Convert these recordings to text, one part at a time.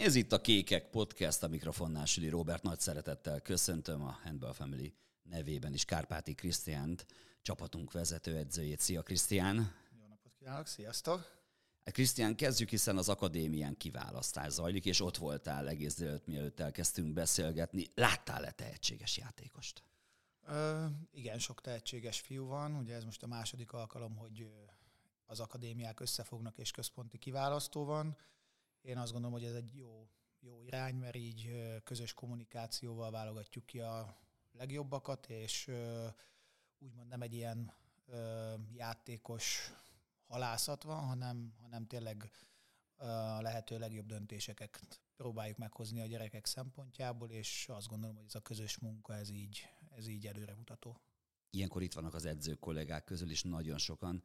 Ez itt a Kékek Podcast, a mikrofonnál Süli Robert nagy szeretettel köszöntöm a Handball Family nevében is Kárpáti Krisztiánt, csapatunk vezetőedzőjét. Szia Krisztián! Jó napot kívánok, sziasztok! Hát Krisztián, kezdjük, hiszen az akadémián kiválasztás zajlik, és ott voltál egész délután, mielőtt elkezdtünk beszélgetni. Láttál-e tehetséges játékost? Ö, igen, sok tehetséges fiú van. Ugye ez most a második alkalom, hogy az akadémiák összefognak és központi kiválasztó van. Én azt gondolom, hogy ez egy jó, jó irány, mert így közös kommunikációval válogatjuk ki a legjobbakat, és úgymond nem egy ilyen játékos halászat van, hanem, hanem tényleg a lehető legjobb döntéseket próbáljuk meghozni a gyerekek szempontjából, és azt gondolom, hogy ez a közös munka, ez így, ez így előremutató. Ilyenkor itt vannak az edző kollégák közül is nagyon sokan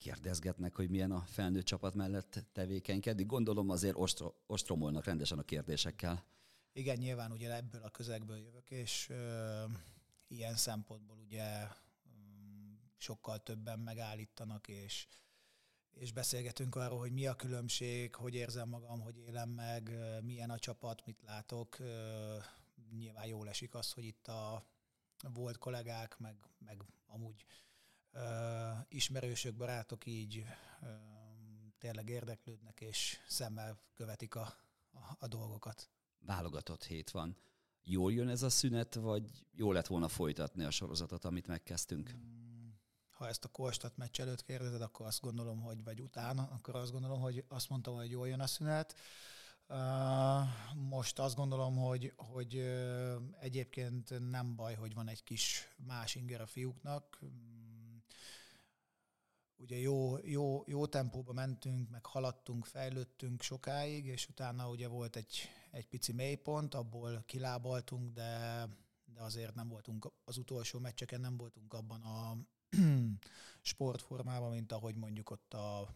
kérdezgetnek, hogy milyen a felnőtt csapat mellett tevékenykedni. Gondolom azért ostro, ostromolnak rendesen a kérdésekkel. Igen, nyilván ugye ebből a közegből jövök, és ö, ilyen szempontból ugye mm, sokkal többen megállítanak, és és beszélgetünk arról, hogy mi a különbség, hogy érzem magam, hogy élem meg, milyen a csapat, mit látok. Nyilván jól esik az, hogy itt a volt kollégák, meg, meg amúgy ismerősök, barátok így tényleg érdeklődnek, és szemmel követik a, a, a dolgokat. Válogatott hét van. Jól jön ez a szünet, vagy jó lett volna folytatni a sorozatot, amit megkezdtünk? Mm ha ezt a Kolstat meccs előtt kérdezed, akkor azt gondolom, hogy vagy utána, akkor azt gondolom, hogy azt mondtam, hogy jól jön a szünet. Most azt gondolom, hogy, hogy egyébként nem baj, hogy van egy kis más inger a fiúknak. Ugye jó, jó, jó tempóba mentünk, meg haladtunk, fejlődtünk sokáig, és utána ugye volt egy, egy pici mélypont, abból kilábaltunk, de, de azért nem voltunk az utolsó meccseken, nem voltunk abban a sportformában, mint ahogy mondjuk ott a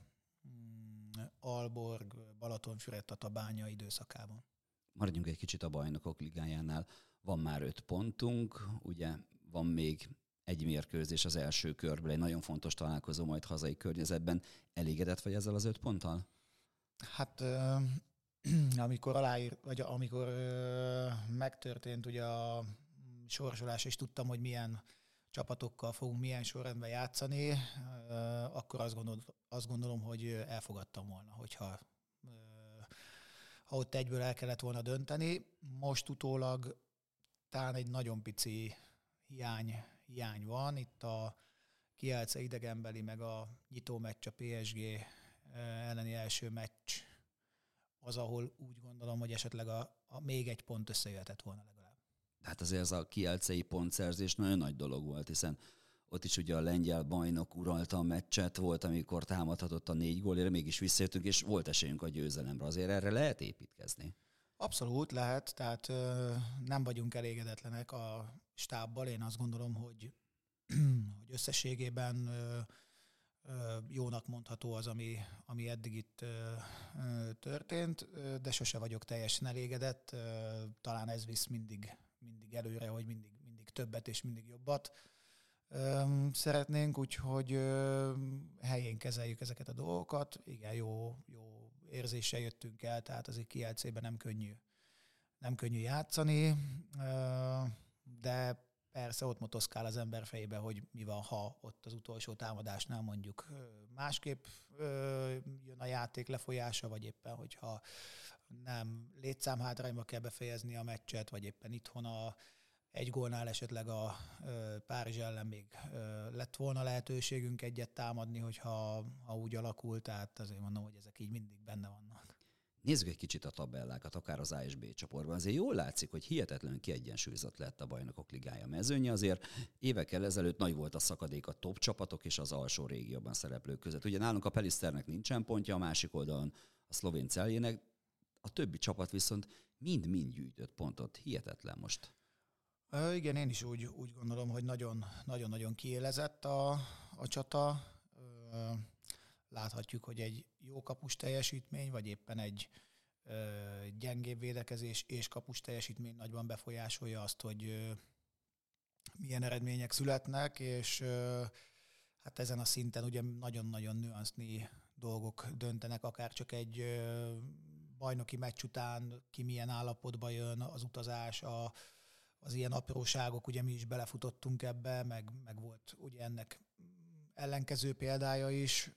mm, Alborg, Balatonfüred, Tatabánya időszakában. Maradjunk egy kicsit a bajnokok ligájánál. Van már öt pontunk, ugye van még egy mérkőzés az első körből, egy nagyon fontos találkozó majd hazai környezetben. Elégedett vagy ezzel az öt ponttal? Hát amikor aláír, vagy amikor megtörtént ugye a sorsolás, és tudtam, hogy milyen csapatokkal fogunk milyen sorrendben játszani, akkor azt, gondol, azt gondolom, hogy elfogadtam volna, hogyha ha ott egyből el kellett volna dönteni. Most utólag talán egy nagyon pici hiány, hiány van. Itt a Kielce idegenbeli, meg a nyitó meccs, a PSG elleni első meccs az, ahol úgy gondolom, hogy esetleg a, a még egy pont összejöhetett volna legalább hát azért ez a kielcei pontszerzés nagyon nagy dolog volt, hiszen ott is ugye a lengyel bajnok uralta a meccset, volt, amikor támadhatott a négy gólére, mégis visszajöttünk, és volt esélyünk a győzelemre. Azért erre lehet építkezni. Abszolút lehet, tehát ö, nem vagyunk elégedetlenek a stábbal. Én azt gondolom, hogy, hogy összességében jónak mondható az, ami, ami eddig itt történt, de sose vagyok teljesen elégedett. Talán ez visz mindig mindig előre, hogy mindig, mindig többet és mindig jobbat szeretnénk, úgyhogy helyén kezeljük ezeket a dolgokat. Igen, jó, jó érzéssel jöttünk el, tehát azért kielcében nem könnyű, nem könnyű játszani, de persze ott motoszkál az ember fejébe, hogy mi van, ha ott az utolsó támadásnál mondjuk másképp jön a játék lefolyása, vagy éppen, hogyha nem létszámhátrányba kell befejezni a meccset, vagy éppen itthon a egy gólnál esetleg a Párizs ellen még lett volna lehetőségünk egyet támadni, hogyha ha úgy alakult, tehát azért mondom, hogy ezek így mindig benne vannak. Nézzük egy kicsit a tabellákat, akár az A és B csoportban. Azért jól látszik, hogy hihetetlenül kiegyensúlyozott lett a bajnokok ligája mezőnye. Azért évekkel ezelőtt nagy volt a szakadék a top csapatok és az alsó régióban szereplők között. Ugye nálunk a Peliszternek nincsen pontja, a másik oldalon a szlovén celjének, a többi csapat viszont mind-mind gyűjtött pontot. Hihetetlen most. Igen, én is úgy, úgy gondolom, hogy nagyon-nagyon kiélezett a, a csata. Ö, láthatjuk, hogy egy jó kapus teljesítmény, vagy éppen egy ö, gyengébb védekezés és kapus teljesítmény nagyban befolyásolja azt, hogy ö, milyen eredmények születnek, és ö, hát ezen a szinten ugye nagyon-nagyon nüansznyi dolgok döntenek, akár csak egy bajnoki meccs után ki milyen állapotba jön, az utazás, a, az ilyen apróságok, ugye mi is belefutottunk ebbe, meg, meg volt ugye ennek ellenkező példája is,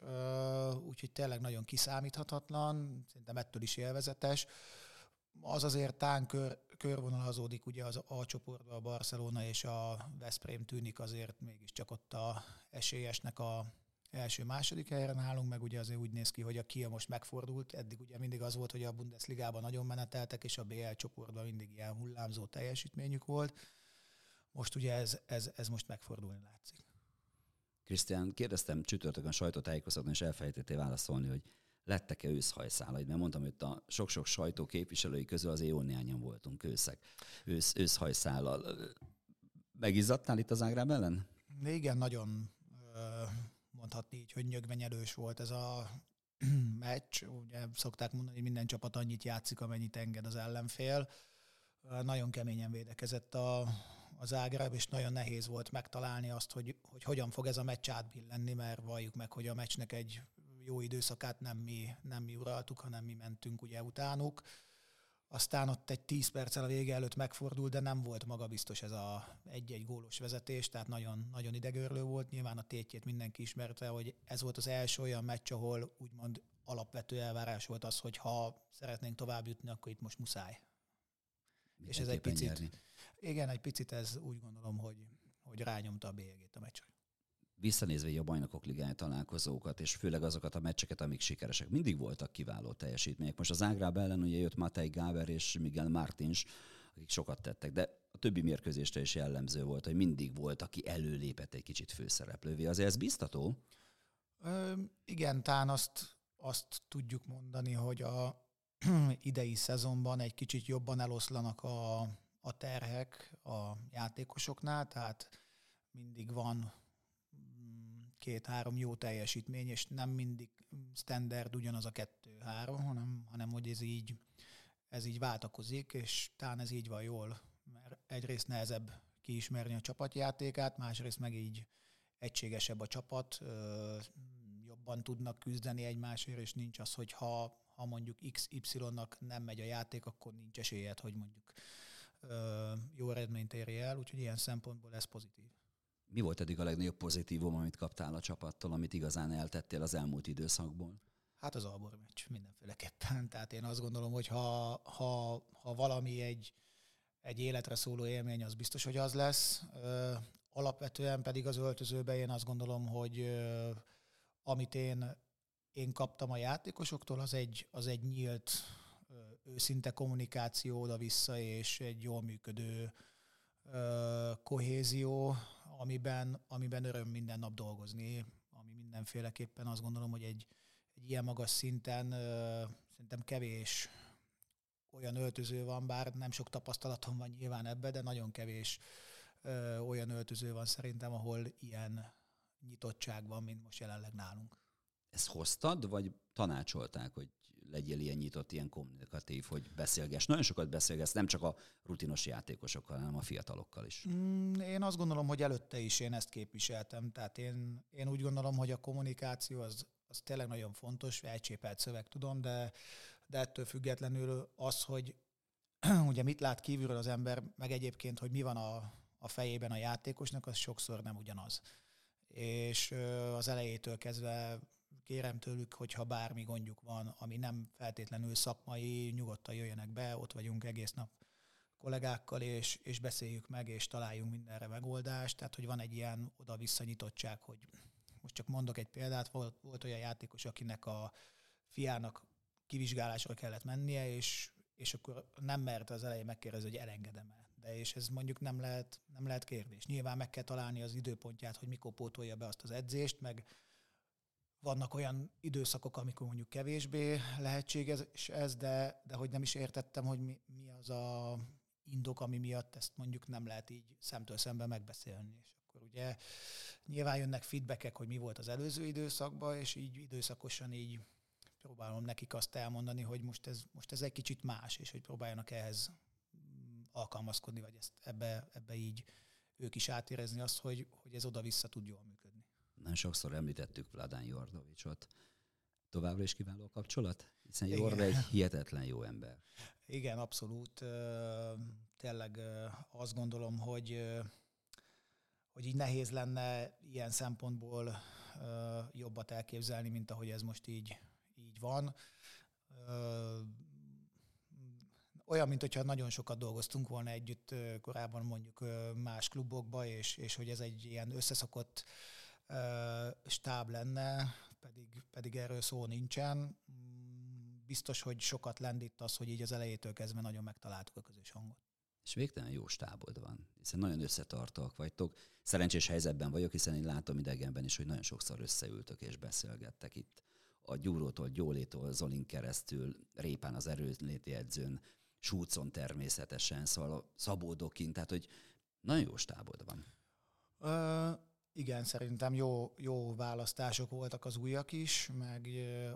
úgyhogy tényleg nagyon kiszámíthatatlan, szerintem ettől is élvezetes. Az azért tán kör, körvonalazódik ugye az A csoportban a Barcelona és a Veszprém tűnik azért mégiscsak ott a esélyesnek a első-második helyre nálunk, meg ugye azért úgy néz ki, hogy a Kia most megfordult, eddig ugye mindig az volt, hogy a Bundesligában nagyon meneteltek, és a BL csoportban mindig ilyen hullámzó teljesítményük volt. Most ugye ez, ez, ez most megfordulni látszik. Krisztián, kérdeztem csütörtökön sajtótájékoztatón, és elfelejtettél válaszolni, hogy lettek-e őszhajszálaid? Mert mondtam, hogy a sok-sok sajtó képviselői közül azért jó néhányan voltunk őszek, ősz, őszhajszállal. Megizzadtál itt az Ágráb ellen? Igen, nagyon mondhatni így, hogy nyögvenyelős volt ez a meccs. Ugye szokták mondani, hogy minden csapat annyit játszik, amennyit enged az ellenfél. Nagyon keményen védekezett a, az Ágráb, és nagyon nehéz volt megtalálni azt, hogy, hogy hogyan fog ez a meccs átbillenni, mert valljuk meg, hogy a meccsnek egy jó időszakát nem mi, nem mi uraltuk, hanem mi mentünk ugye utánuk. Aztán ott egy 10 perccel a vége előtt megfordult, de nem volt magabiztos ez a egy-egy gólos vezetés, tehát nagyon, nagyon idegörlő volt. Nyilván a tétjét mindenki ismerte, hogy ez volt az első olyan meccs, ahol úgymond alapvető elvárás volt az, hogy ha szeretnénk tovább jutni, akkor itt most muszáj. És ez egy picit, nyerni. Igen, egy picit ez úgy gondolom, hogy, hogy rányomta a bélyegét a meccsre visszanézve a bajnokok ligája találkozókat, és főleg azokat a meccseket, amik sikeresek, mindig voltak kiváló teljesítmények. Most az Ágráb ellen ugye jött Matej Gáver és Miguel Martins, akik sokat tettek, de a többi mérkőzésre is jellemző volt, hogy mindig volt, aki előlépett egy kicsit főszereplővé. Azért ez biztató? Ö, igen, tán azt, azt tudjuk mondani, hogy a idei szezonban egy kicsit jobban eloszlanak a, a terhek a játékosoknál, tehát mindig van két-három jó teljesítmény, és nem mindig standard ugyanaz a kettő-három, hanem, hanem hogy ez így, ez így váltakozik, és talán ez így van jól, mert egyrészt nehezebb kiismerni a csapatjátékát, másrészt meg így egységesebb a csapat, jobban tudnak küzdeni egymásért, és nincs az, hogy ha, ha mondjuk XY-nak nem megy a játék, akkor nincs esélyed, hogy mondjuk jó eredményt érje el, úgyhogy ilyen szempontból ez pozitív. Mi volt eddig a legnagyobb pozitívum, amit kaptál a csapattól, amit igazán eltettél az elmúlt időszakból? Hát az Albor meccs mindenféleképpen. Tehát én azt gondolom, hogy ha, ha, ha valami egy, egy életre szóló élmény, az biztos, hogy az lesz. Alapvetően pedig az öltözőben én azt gondolom, hogy amit én, én kaptam a játékosoktól, az egy, az egy nyílt, őszinte kommunikáció oda-vissza, és egy jól működő kohézió, amiben, amiben öröm minden nap dolgozni, ami mindenféleképpen azt gondolom, hogy egy, egy ilyen magas szinten szerintem kevés olyan öltöző van, bár nem sok tapasztalatom van nyilván ebbe, de nagyon kevés olyan öltöző van szerintem, ahol ilyen nyitottság van, mint most jelenleg nálunk. Ezt hoztad, vagy tanácsolták, hogy legyél ilyen nyitott, ilyen kommunikatív, hogy beszélgess. Nagyon sokat beszélgetsz, nem csak a rutinos játékosokkal, hanem a fiatalokkal is. Mm, én azt gondolom, hogy előtte is én ezt képviseltem. Tehát én, én úgy gondolom, hogy a kommunikáció az, az tényleg nagyon fontos, elcsépelt szöveg tudom, de, de ettől függetlenül az, hogy ugye mit lát kívülről az ember, meg egyébként, hogy mi van a, a fejében a játékosnak, az sokszor nem ugyanaz. És az elejétől kezdve kérem tőlük, hogyha bármi gondjuk van, ami nem feltétlenül szakmai, nyugodtan jöjjenek be, ott vagyunk egész nap kollégákkal, és, és beszéljük meg, és találjunk mindenre megoldást. Tehát, hogy van egy ilyen oda-vissza nyitottság, hogy most csak mondok egy példát, volt, volt olyan játékos, akinek a fiának kivizsgálásra kellett mennie, és, és akkor nem mert az elején megkérdezni, hogy elengedem-e. De és ez mondjuk nem lehet, nem lehet kérdés. Nyilván meg kell találni az időpontját, hogy mikor pótolja be azt az edzést, meg vannak olyan időszakok, amikor mondjuk kevésbé lehetséges ez, de, de hogy nem is értettem, hogy mi, mi az a indok, ami miatt ezt mondjuk nem lehet így szemtől szemben megbeszélni. És akkor ugye nyilván jönnek feedbackek, hogy mi volt az előző időszakban, és így időszakosan így próbálom nekik azt elmondani, hogy most ez, most ez egy kicsit más, és hogy próbáljanak ehhez alkalmazkodni, vagy ezt ebbe, ebbe így ők is átérezni azt, hogy, hogy ez oda-vissza tud jól működni nagyon sokszor említettük Vladán Jordovicsot. Továbbra is kiváló a kapcsolat? Hiszen Jorda egy hihetetlen jó ember. Igen, abszolút. Tényleg azt gondolom, hogy hogy így nehéz lenne ilyen szempontból jobbat elképzelni, mint ahogy ez most így, így van. Olyan, mint hogyha nagyon sokat dolgoztunk volna együtt korábban mondjuk más klubokba, és, és hogy ez egy ilyen összeszokott stáb lenne, pedig, pedig erről szó nincsen. Biztos, hogy sokat lendít az, hogy így az elejétől kezdve nagyon megtaláltuk a közös hangot és végtelen jó stábod van, hiszen nagyon összetartóak vagytok. Szerencsés helyzetben vagyok, hiszen én látom idegenben is, hogy nagyon sokszor összeültök és beszélgettek itt. A Gyúrótól, Gyólétól, Zolin keresztül, Répán az erőléti edzőn, Súcon természetesen, szóval a Szabódokin, tehát hogy nagyon jó stábod van. Uh, igen, szerintem jó, jó választások voltak az újak is, meg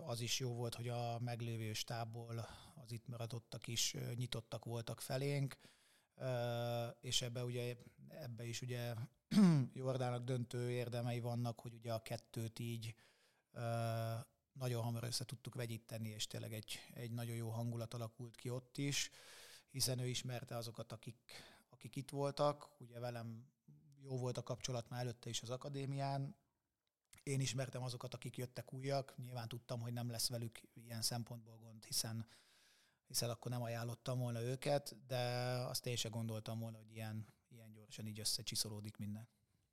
az is jó volt, hogy a meglévő stábból az itt maradottak is nyitottak voltak felénk. És ebbe ugye ebbe is ugye Jordának döntő érdemei vannak, hogy ugye a kettőt így nagyon hamar össze tudtuk vegyíteni, és tényleg egy, egy nagyon jó hangulat alakult ki ott is, hiszen ő ismerte azokat, akik, akik itt voltak, ugye velem jó volt a kapcsolat már előtte is az akadémián, én ismertem azokat, akik jöttek újak, nyilván tudtam, hogy nem lesz velük ilyen szempontból gond, hiszen hiszen akkor nem ajánlottam volna őket, de azt én sem gondoltam volna, hogy ilyen, ilyen gyorsan így összecsiszolódik minden.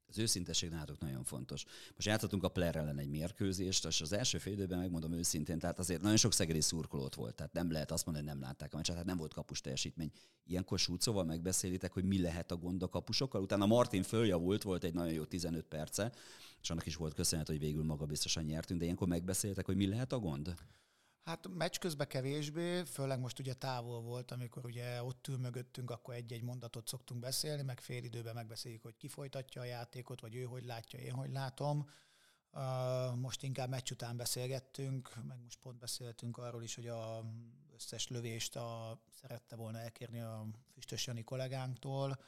Az őszinteség nálatok nagyon fontos. Most játszottunk a Player ellen egy mérkőzést, és az első fél időben megmondom őszintén, tehát azért nagyon sok szegedi szurkolót volt, tehát nem lehet azt mondani, hogy nem látták a meccset, tehát nem volt kapus teljesítmény. Ilyenkor Súcóval megbeszélitek, hogy mi lehet a gond a kapusokkal. Utána Martin följavult, volt egy nagyon jó 15 perce, és annak is volt köszönhető, hogy végül maga biztosan nyertünk, de ilyenkor megbeszéltek, hogy mi lehet a gond? Hát meccs közben kevésbé, főleg most ugye távol volt, amikor ugye ott ül mögöttünk, akkor egy-egy mondatot szoktunk beszélni, meg fél időben megbeszéljük, hogy ki folytatja a játékot, vagy ő hogy látja, én hogy látom. Most inkább meccs után beszélgettünk, meg most pont beszéltünk arról is, hogy a összes lövést a, szerette volna elkérni a Füstös Jani kollégánktól,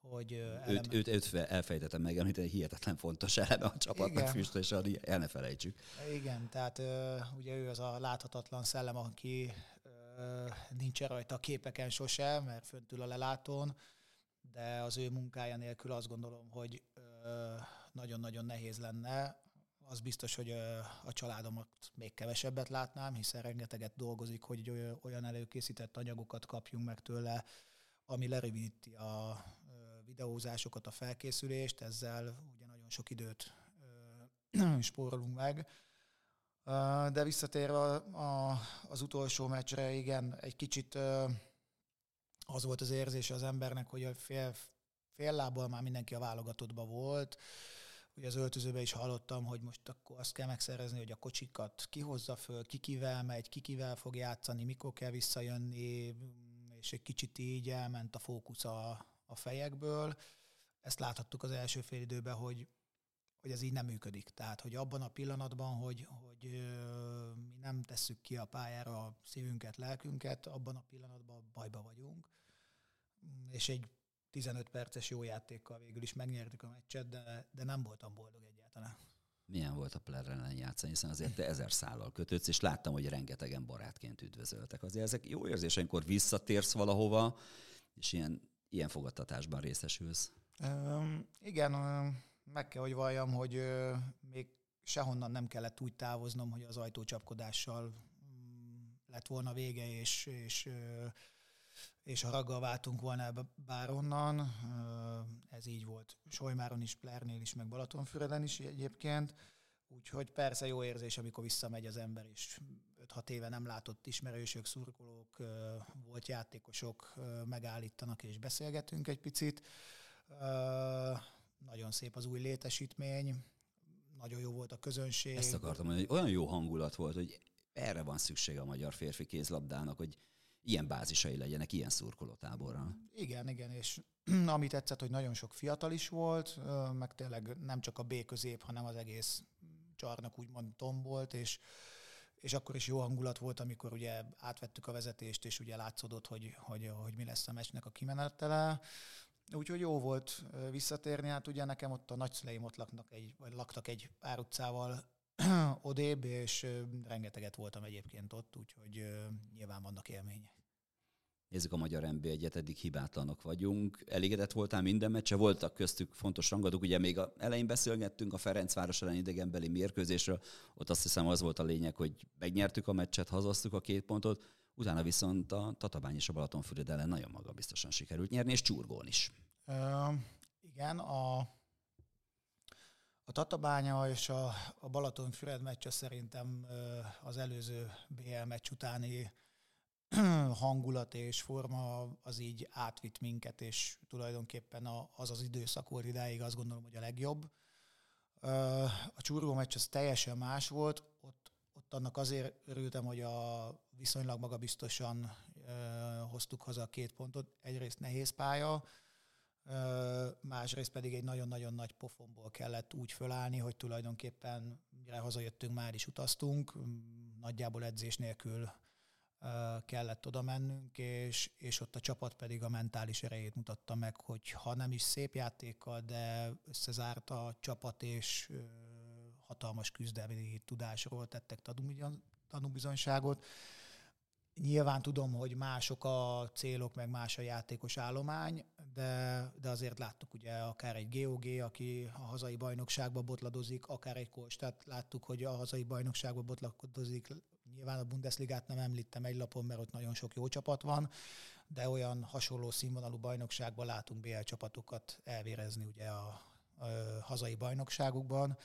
hogy eleme... őt, őt, elfejtettem meg, amit egy hihetetlen fontos eleme a csapatnak füst, és el ne felejtsük. Igen, tehát ugye ő az a láthatatlan szellem, aki nincs rajta a képeken sose, mert föntül a lelátón, de az ő munkája nélkül azt gondolom, hogy nagyon-nagyon nehéz lenne. Az biztos, hogy a családomat még kevesebbet látnám, hiszen rengeteget dolgozik, hogy olyan előkészített anyagokat kapjunk meg tőle, ami lerövidíti a videózásokat, a felkészülést, ezzel ugye nagyon sok időt spórolunk meg. De visszatérve a, az utolsó meccsre, igen, egy kicsit az volt az érzése az embernek, hogy a fél, fél lábbal már mindenki a válogatottban volt. Ugye az öltözőben is hallottam, hogy most akkor azt kell megszerezni, hogy a kocsikat kihozza föl, ki kivel megy, ki kivel fog játszani, mikor kell visszajönni, és egy kicsit így elment a fókusz a, a fejekből. Ezt láthattuk az első fél időben, hogy, hogy ez így nem működik. Tehát, hogy abban a pillanatban, hogy, hogy mi nem tesszük ki a pályára a szívünket, lelkünket, abban a pillanatban bajba vagyunk. És egy 15 perces jó játékkal végül is megnyertük a meccset, de, de nem voltam boldog egyáltalán. Milyen volt a Player ellen játszani, hiszen azért te ezer szállal kötődsz, és láttam, hogy rengetegen barátként üdvözöltek. Azért ezek jó érzés, amikor visszatérsz valahova, és ilyen ilyen fogadtatásban részesülsz? Um, igen, meg kell, hogy valljam, hogy még sehonnan nem kellett úgy távoznom, hogy az ajtócsapkodással um, lett volna vége, és, és, uh, és a raggal váltunk volna. Uh, ez így volt Solymáron is, Plernél is, meg Balatonfüreden is egyébként. Úgyhogy persze jó érzés, amikor visszamegy az ember, és 5-6 éve nem látott ismerősök, szurkolók, volt játékosok megállítanak és beszélgetünk egy picit. Nagyon szép az új létesítmény, nagyon jó volt a közönség. Ezt akartam mondani, hogy olyan jó hangulat volt, hogy erre van szüksége a magyar férfi kézlabdának, hogy ilyen bázisai legyenek, ilyen szurkolótáborral. Igen, igen, és ami tetszett, hogy nagyon sok fiatal is volt, meg tényleg nem csak a B közép, hanem az egész csarnak úgymond tombolt, és és akkor is jó hangulat volt, amikor ugye átvettük a vezetést, és ugye látszódott, hogy, hogy, hogy mi lesz a meccsnek a kimenetele. Úgyhogy jó volt visszatérni, hát ugye nekem ott a nagyszüleim ott laknak egy, vagy laktak egy pár utcával odébb, és rengeteget voltam egyébként ott, úgyhogy nyilván vannak élmények. Nézzük a magyar nb 1 eddig hibátlanok vagyunk. Elégedett voltál minden meccse, voltak köztük fontos rangadók. Ugye még a elején beszélgettünk a Ferencváros ellen idegenbeli mérkőzésről, ott azt hiszem az volt a lényeg, hogy megnyertük a meccset, hazaztuk a két pontot, utána viszont a Tatabány és a Balatonfüred ellen nagyon magabiztosan sikerült nyerni, és csurgón is. Uh, igen, a, a Tatabánya és a, a Balatonfüred meccse szerintem az előző BL meccs utáni hangulat és forma az így átvitt minket, és tulajdonképpen az az időszak volt idáig azt gondolom, hogy a legjobb. A csurgó meccs az teljesen más volt, ott, ott annak azért örültem, hogy a viszonylag magabiztosan hoztuk haza a két pontot. Egyrészt nehéz pálya, másrészt pedig egy nagyon-nagyon nagy pofonból kellett úgy fölállni, hogy tulajdonképpen mire hazajöttünk, már is utaztunk, nagyjából edzés nélkül kellett oda mennünk, és, és ott a csapat pedig a mentális erejét mutatta meg, hogy ha nem is szép játékkal, de összezárt a csapat, és hatalmas küzdelmi tudásról tettek tanúbizonyságot. Nyilván tudom, hogy mások a célok, meg más a játékos állomány, de, de azért láttuk ugye akár egy GOG, aki a hazai bajnokságba botladozik, akár egy Kolstát láttuk, hogy a hazai bajnokságba botladozik, Nyilván a Bundesligát nem említem egy lapon, mert ott nagyon sok jó csapat van, de olyan hasonló színvonalú bajnokságban látunk BL csapatokat elvérezni ugye a, a hazai bajnokságukban.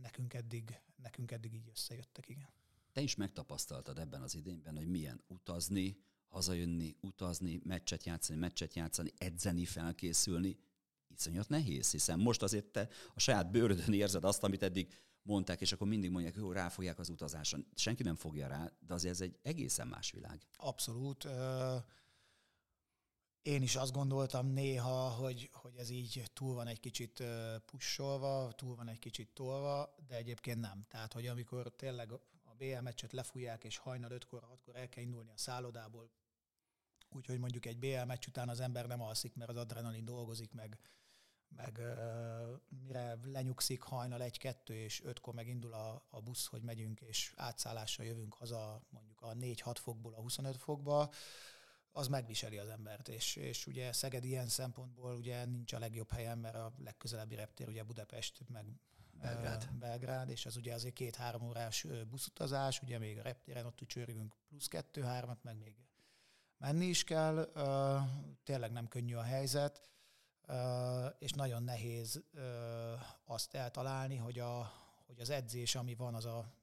Nekünk eddig, nekünk eddig így összejöttek, igen. Te is megtapasztaltad ebben az idényben, hogy milyen utazni, hazajönni, utazni, meccset játszani, meccset játszani, edzeni, felkészülni. Iszonyat nehéz, hiszen most azért te a saját bőrödön érzed azt, amit eddig mondták, és akkor mindig mondják, hogy ráfogják az utazáson. Senki nem fogja rá, de azért ez egy egészen más világ. Abszolút. Én is azt gondoltam néha, hogy, hogy ez így túl van egy kicsit pusolva, túl van egy kicsit tolva, de egyébként nem. Tehát, hogy amikor tényleg a BL meccset lefújják, és hajnal 5-kor, 6-kor el kell indulni a szállodából, úgyhogy mondjuk egy BL meccs után az ember nem alszik, mert az adrenalin dolgozik, meg, meg uh, mire lenyugszik hajnal egy-kettő, és ötkor megindul a, a busz, hogy megyünk, és átszállással jövünk haza mondjuk a 4-6 fokból a 25 fokba, az megviseli az embert, és, és ugye Szeged ilyen szempontból ugye nincs a legjobb helyen, mert a legközelebbi reptér ugye Budapest, meg Belgrád. Belgrád, és az ugye azért két-három órás buszutazás, ugye még a reptéren ott csörgünk plusz kettő-hármat, meg még menni is kell, tényleg nem könnyű a helyzet, és nagyon nehéz azt eltalálni, hogy, a, hogy az edzés, ami van, az a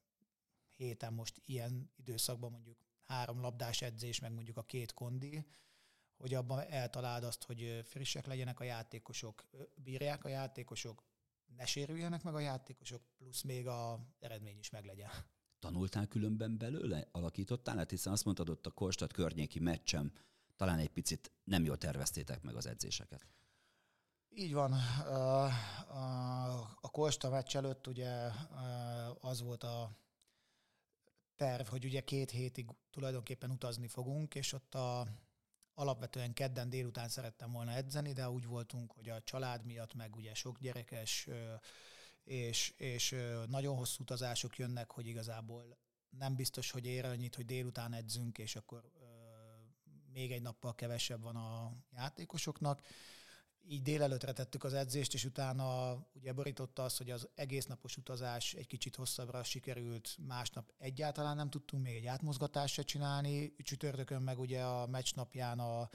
héten most ilyen időszakban mondjuk három labdás edzés, meg mondjuk a két kondi, hogy abban eltaláld azt, hogy frissek legyenek a játékosok, bírják a játékosok, ne sérüljenek meg a játékosok, plusz még a eredmény is meglegyen. Tanultál különben belőle? Alakítottál? Hát hiszen azt mondtad ott a Kolstad környéki meccsem, talán egy picit nem jól terveztétek meg az edzéseket. Így van. A Kosta meccs előtt ugye az volt a terv, hogy ugye két hétig tulajdonképpen utazni fogunk, és ott a, alapvetően kedden délután szerettem volna edzeni, de úgy voltunk, hogy a család miatt, meg ugye sok gyerekes, és, és nagyon hosszú utazások jönnek, hogy igazából nem biztos, hogy ér annyit, hogy délután edzünk, és akkor még egy nappal kevesebb van a játékosoknak így délelőtre tettük az edzést, és utána ugye borította az, hogy az egész napos utazás egy kicsit hosszabbra sikerült, másnap egyáltalán nem tudtunk még egy átmozgatást se csinálni, csütörtökön meg ugye a meccs napján a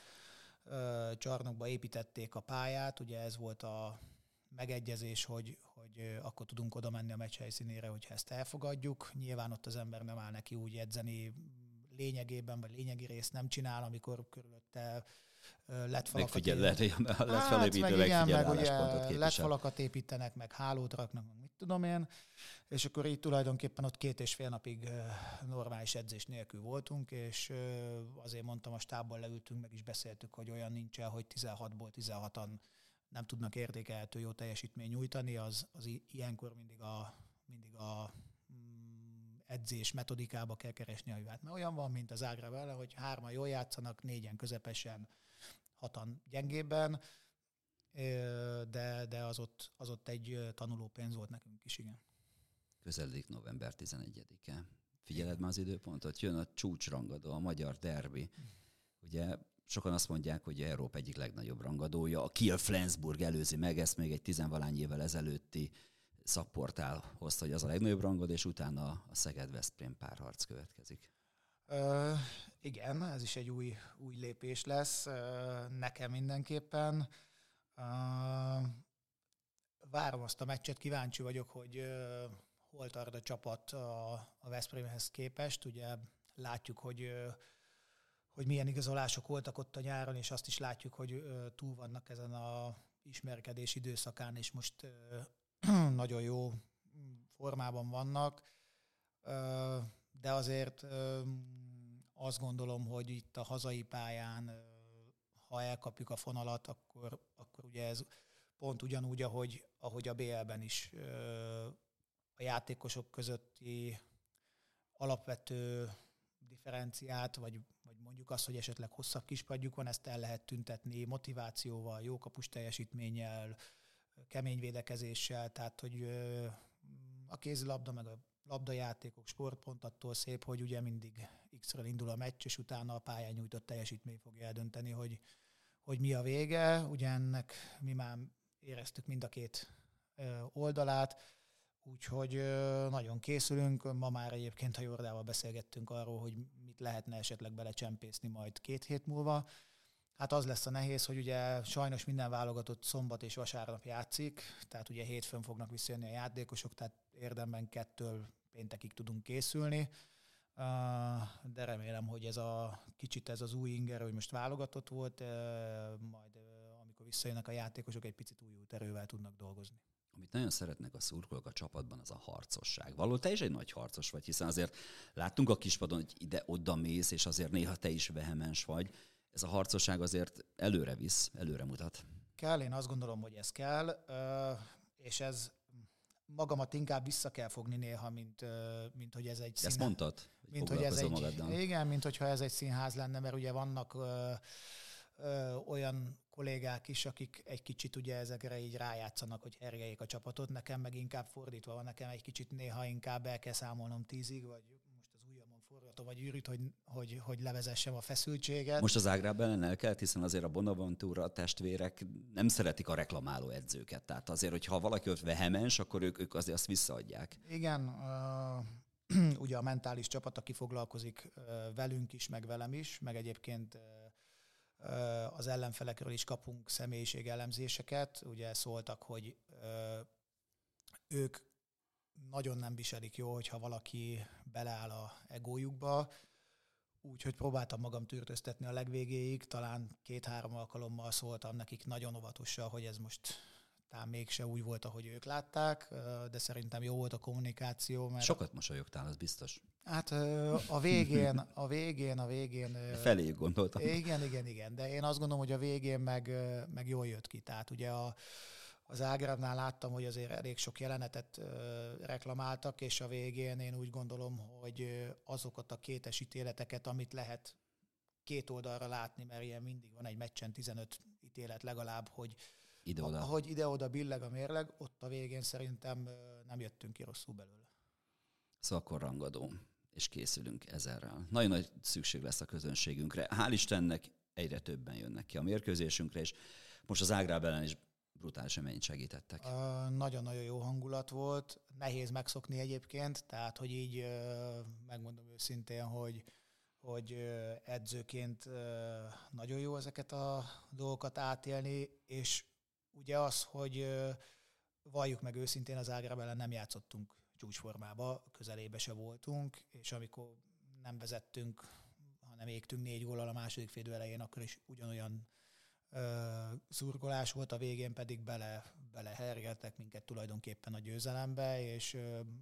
ö, csarnokba építették a pályát, ugye ez volt a megegyezés, hogy, hogy akkor tudunk oda menni a meccs helyszínére, hogyha ezt elfogadjuk. Nyilván ott az ember nem áll neki úgy edzeni lényegében, vagy lényegi részt nem csinál, amikor körülötte lett falakat. Megfigyel, lehet, lett hát, meg igen, meg ugye lett falakat építenek, meg hálót raknak, mit tudom én, és akkor így tulajdonképpen ott két és fél napig normális edzés nélkül voltunk, és azért mondtam, a stábban leültünk, meg is beszéltük, hogy olyan nincs el, hogy 16-ból 16-an nem tudnak értékelhető jó teljesítmény nyújtani, az, az ilyenkor mindig a, mindig a mm, edzés metodikába kell keresni a hibát. Mert olyan van, mint az Ágra vele, hogy hárman jól játszanak, négyen közepesen, hatan gyengébben, de, de az, ott, az ott egy tanuló pénz volt nekünk is, igen. Közeledik november 11-e. Figyeled már az időpontot? Jön a csúcsrangadó, a magyar derbi. Ugye sokan azt mondják, hogy Európa egyik legnagyobb rangadója. A Kiel Flensburg előzi meg, ezt még egy tizenvalány évvel ezelőtti szakportál hozta, hogy az a legnagyobb rangod, és utána a Szeged-Veszprém párharc következik. Igen, ez is egy új, új lépés lesz. Nekem mindenképpen. Ö, várom azt a meccset, kíváncsi vagyok, hogy hol tart a csapat a, a Veszprémhez képest. Ugye látjuk, hogy hogy milyen igazolások voltak ott a nyáron, és azt is látjuk, hogy túl vannak ezen a ismerkedés időszakán, és most nagyon jó formában vannak, de azért azt gondolom, hogy itt a hazai pályán, ha elkapjuk a fonalat, akkor, akkor ugye ez pont ugyanúgy, ahogy, ahogy a BL-ben is a játékosok közötti alapvető differenciát, vagy, vagy mondjuk azt, hogy esetleg hosszabb kispadjuk van, ezt el lehet tüntetni motivációval, jó kapus teljesítménnyel, kemény védekezéssel, tehát hogy a kézilabda meg a labdajátékok, sportpont attól szép, hogy ugye mindig X-ről indul a meccs, és utána a pályán nyújtott teljesítmény fogja eldönteni, hogy, hogy mi a vége. Ugye ennek mi már éreztük mind a két oldalát, úgyhogy nagyon készülünk. Ma már egyébként a Jordával beszélgettünk arról, hogy mit lehetne esetleg belecsempészni majd két hét múlva. Hát az lesz a nehéz, hogy ugye sajnos minden válogatott szombat és vasárnap játszik, tehát ugye hétfőn fognak visszajönni a játékosok, tehát érdemben kettől péntekig tudunk készülni, de remélem, hogy ez a kicsit ez az új inger, hogy most válogatott volt, majd amikor visszajönnek a játékosok, egy picit új erővel tudnak dolgozni. Amit nagyon szeretnek a szurkolók a csapatban, az a harcosság. Való te is egy nagy harcos vagy, hiszen azért láttunk a kispadon, hogy ide-oda mész, és azért néha te is vehemens vagy ez a harcosság azért előre visz, előre mutat. Kell, én azt gondolom, hogy ez kell, és ez magamat inkább vissza kell fogni néha, mint, mint hogy ez egy színház. Ezt mondtad? Hogy mint hogy ez egy, magaddal. Igen, mint hogyha ez egy színház lenne, mert ugye vannak ö, ö, olyan kollégák is, akik egy kicsit ugye ezekre így rájátszanak, hogy hergeljék a csapatot. Nekem meg inkább fordítva van, nekem egy kicsit néha inkább el kell számolnom tízig, vagy forgató vagy űrűt, hogy, hogy, hogy levezessem a feszültséget. Most az Ágráb ellen elkelt, hiszen azért a Bonaventura testvérek nem szeretik a reklamáló edzőket. Tehát azért, hogyha valaki ott vehemens, akkor ők, ők azért azt visszaadják. Igen, uh, ugye a mentális csapat, aki foglalkozik velünk is, meg velem is, meg egyébként az ellenfelekről is kapunk személyiségelemzéseket. Ugye szóltak, hogy ők nagyon nem viselik jó, hogyha valaki beleáll a egójukba, úgyhogy próbáltam magam tűrtöztetni a legvégéig, talán két-három alkalommal szóltam nekik nagyon óvatosan, hogy ez most talán mégse úgy volt, ahogy ők látták, de szerintem jó volt a kommunikáció. Mert Sokat mosolyogtál, az biztos. Hát a végén, a végén, a végén... Felé gondoltam. Igen, igen, igen, de én azt gondolom, hogy a végén meg, meg jól jött ki. Tehát ugye a, az Ágrávnál láttam, hogy azért elég sok jelenetet reklamáltak, és a végén én úgy gondolom, hogy azokat a kétes ítéleteket, amit lehet két oldalra látni, mert ilyen mindig van egy meccsen 15 ítélet legalább, hogy ide-oda. ahogy ide-oda billeg a mérleg, ott a végén szerintem nem jöttünk ki rosszul belőle. Szóval akkor rangadó, és készülünk ezerrel. Nagyon nagy szükség lesz a közönségünkre. Hál' Istennek egyre többen jönnek ki a mérkőzésünkre, és most az Ágráb ellen is brutális mennyit segítettek. Nagyon-nagyon jó hangulat volt, nehéz megszokni egyébként, tehát hogy így megmondom őszintén, hogy hogy edzőként nagyon jó ezeket a dolgokat átélni, és ugye az, hogy valljuk meg őszintén, az Ágrab ellen nem játszottunk csúcsformába, közelébe se voltunk, és amikor nem vezettünk, hanem égtünk négy góllal a második félidő elején, akkor is ugyanolyan szurkolás volt, a végén pedig bele, belehergeltek minket tulajdonképpen a győzelembe, és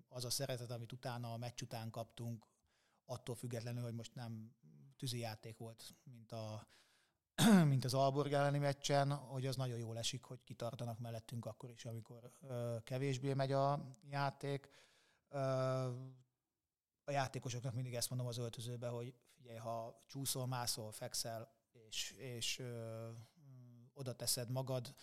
az a szeretet, amit utána a meccs után kaptunk, attól függetlenül, hogy most nem játék volt, mint, a, mint az Alborg elleni meccsen, hogy az nagyon jól esik, hogy kitartanak mellettünk akkor is, amikor kevésbé megy a játék. a játékosoknak mindig ezt mondom az öltözőbe, hogy figyelj, ha csúszol, mászol, fekszel, és, és oda teszed magad,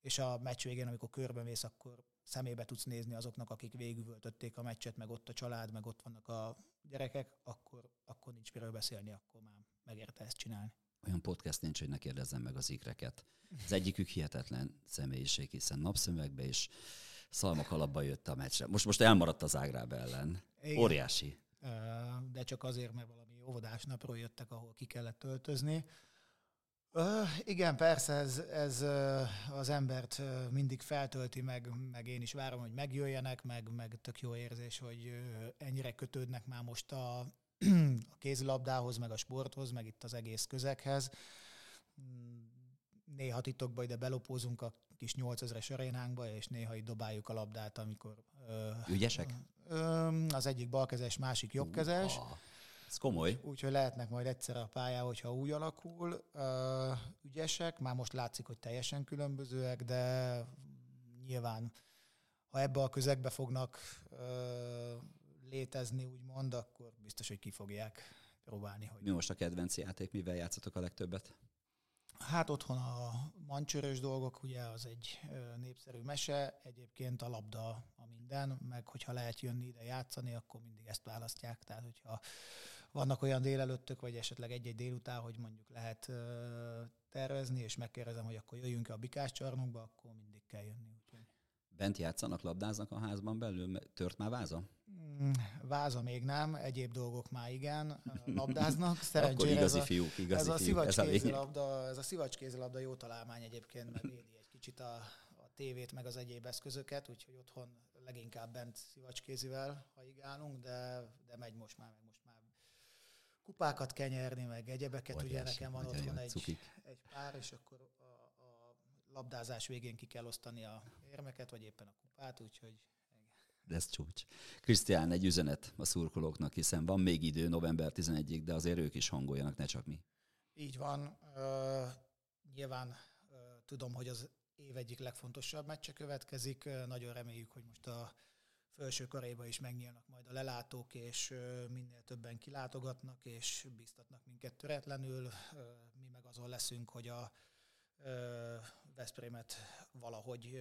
és a meccs végén, amikor körbemész, akkor szemébe tudsz nézni azoknak, akik végigvöltötték a meccset, meg ott a család, meg ott vannak a gyerekek, akkor, akkor nincs miről beszélni, akkor már megérte ezt csinálni. Olyan podcast nincs, hogy ne kérdezzem meg az ikreket. Az egyikük hihetetlen személyiség, hiszen napszemekbe és szalmakalapba jött a meccsre. Most, most elmaradt az Ágráb ellen. Igen. Óriási. De csak azért, mert valami óvodás napról jöttek, ahol ki kellett töltözni. Uh, igen, persze, ez, ez uh, az embert uh, mindig feltölti, meg, meg én is várom, hogy megjöjjenek, meg, meg tök jó érzés, hogy ennyire kötődnek már most a, a kézilabdához, meg a sporthoz, meg itt az egész közeghez. Néha titokban ide belopózunk a kis 8000-es arénánkba, és néha itt dobáljuk a labdát, amikor... Ügyesek? Az egyik balkezes, másik jobbkezes. Uh, ez komoly. Úgyhogy lehetnek majd egyszer a pálya, hogyha úgy alakul. Ügyesek, már most látszik, hogy teljesen különbözőek, de nyilván, ha ebbe a közegbe fognak létezni, úgymond, akkor biztos, hogy ki fogják próbálni. Hogy... Mi most a kedvenc játék, mivel játszatok a legtöbbet? Hát otthon a mancsörös dolgok, ugye az egy népszerű mese, egyébként a labda a minden, meg hogyha lehet jönni ide játszani, akkor mindig ezt választják. Tehát, hogyha vannak olyan délelőttök, vagy esetleg egy-egy délután, hogy mondjuk lehet tervezni, és megkérdezem, hogy akkor jöjjünk-e a bikás csarnokba, akkor mindig kell jönni. Úgyhogy. Bent játszanak, labdáznak a házban belül? Tört már váza? Mm, váza még nem, egyéb dolgok már igen, labdáznak. Szerencsére Akkor igazi ez a, fiúk, igazi ez a fiúk, ez a kézilabda, ez a szivacskézilabda jó találmány egyébként, mert védi egy kicsit a, a tévét, meg az egyéb eszközöket, úgyhogy otthon leginkább bent szivacskézivel haigálunk, de, de megy most már, meg kupákat kenyerni, meg egyebeket. Óriási, Ugye nekem van otthon egy, egy pár, és akkor a, a labdázás végén ki kell osztani a érmeket, vagy éppen a kupát, úgyhogy de ez csúcs. Krisztián, egy üzenet a szurkolóknak, hiszen van még idő november 11-ig, de azért ők is hangoljanak, ne csak mi. Így van. Uh, nyilván uh, tudom, hogy az év egyik legfontosabb meccse következik. Uh, nagyon reméljük, hogy most a felső karéba is megnyílnak majd a lelátók, és minél többen kilátogatnak, és biztatnak minket töretlenül. Mi meg azon leszünk, hogy a Veszprémet valahogy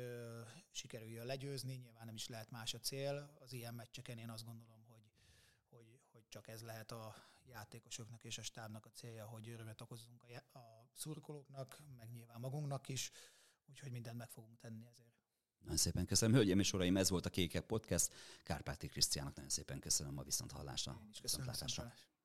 sikerüljön legyőzni. Nyilván nem is lehet más a cél. Az ilyen meccseken én azt gondolom, hogy, hogy, hogy csak ez lehet a játékosoknak és a stábnak a célja, hogy örömet okozzunk a, a szurkolóknak, meg nyilván magunknak is, úgyhogy mindent meg fogunk tenni ezért. Nagyon szépen köszönöm. Hölgyeim és uraim, ez volt a Kékek Podcast. Kárpáti Krisztiának nagyon szépen köszönöm a viszonthallásra. Én is köszönöm. Viszontlátásra.